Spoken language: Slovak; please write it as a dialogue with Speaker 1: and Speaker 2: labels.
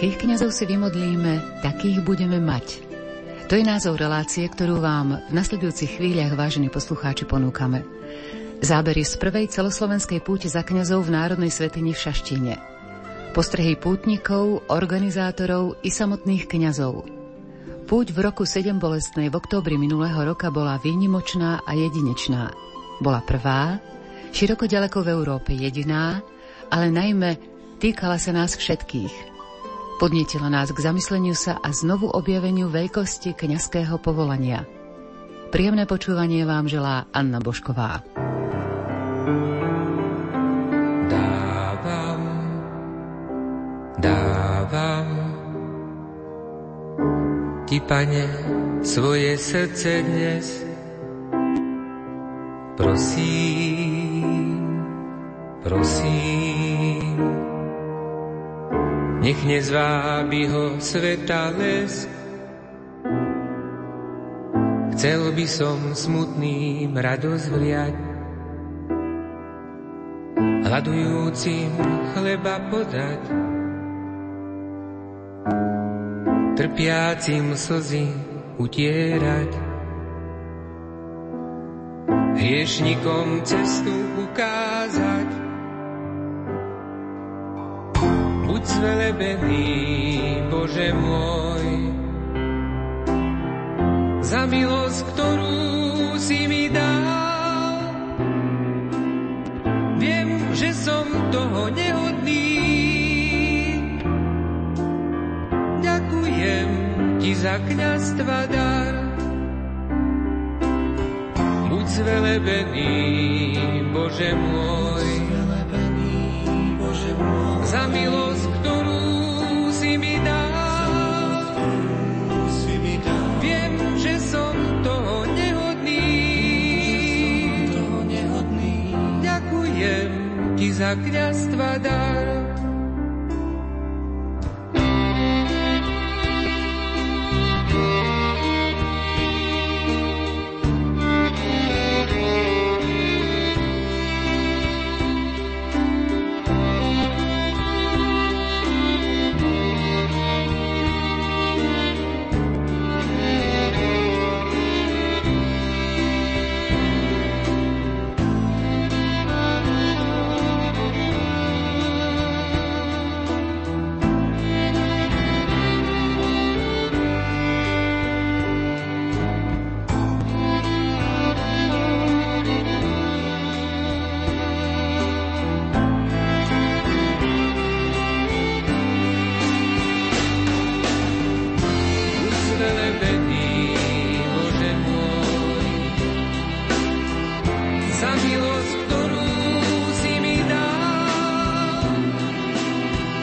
Speaker 1: Akých kňazov si vymodlíme, takých budeme mať. To je názov relácie, ktorú vám v nasledujúcich chvíľach, vážení poslucháči, ponúkame. Zábery z prvej celoslovenskej púte za kňazov v Národnej svetini v Šaštine. Postrehy pútnikov, organizátorov i samotných kňazov. Púť v roku 7 bolestnej v októbri minulého roka bola výnimočná a jedinečná. Bola prvá, široko ďaleko v Európe jediná, ale najmä týkala sa nás všetkých – Podnietila nás k zamysleniu sa a znovu objaveniu veľkosti kňazského povolania. Príjemné počúvanie vám želá Anna Bošková.
Speaker 2: Dávam, dávam ti, pane, svoje srdce dnes. Prosím, prosím, nech nezvábi ho sveta les. Chcel by som smutným radosť vliať, hľadujúcim chleba podať, trpiacim slzy utierať, hriešnikom cestu ukázať, buď zvelebený, Bože môj, za milosť, ktorú si mi dal. Viem, že som toho nehodný. Ďakujem ti za kniazstva dar. Buď zvelebený, Bože môj, za milosť, za kniazstva dar.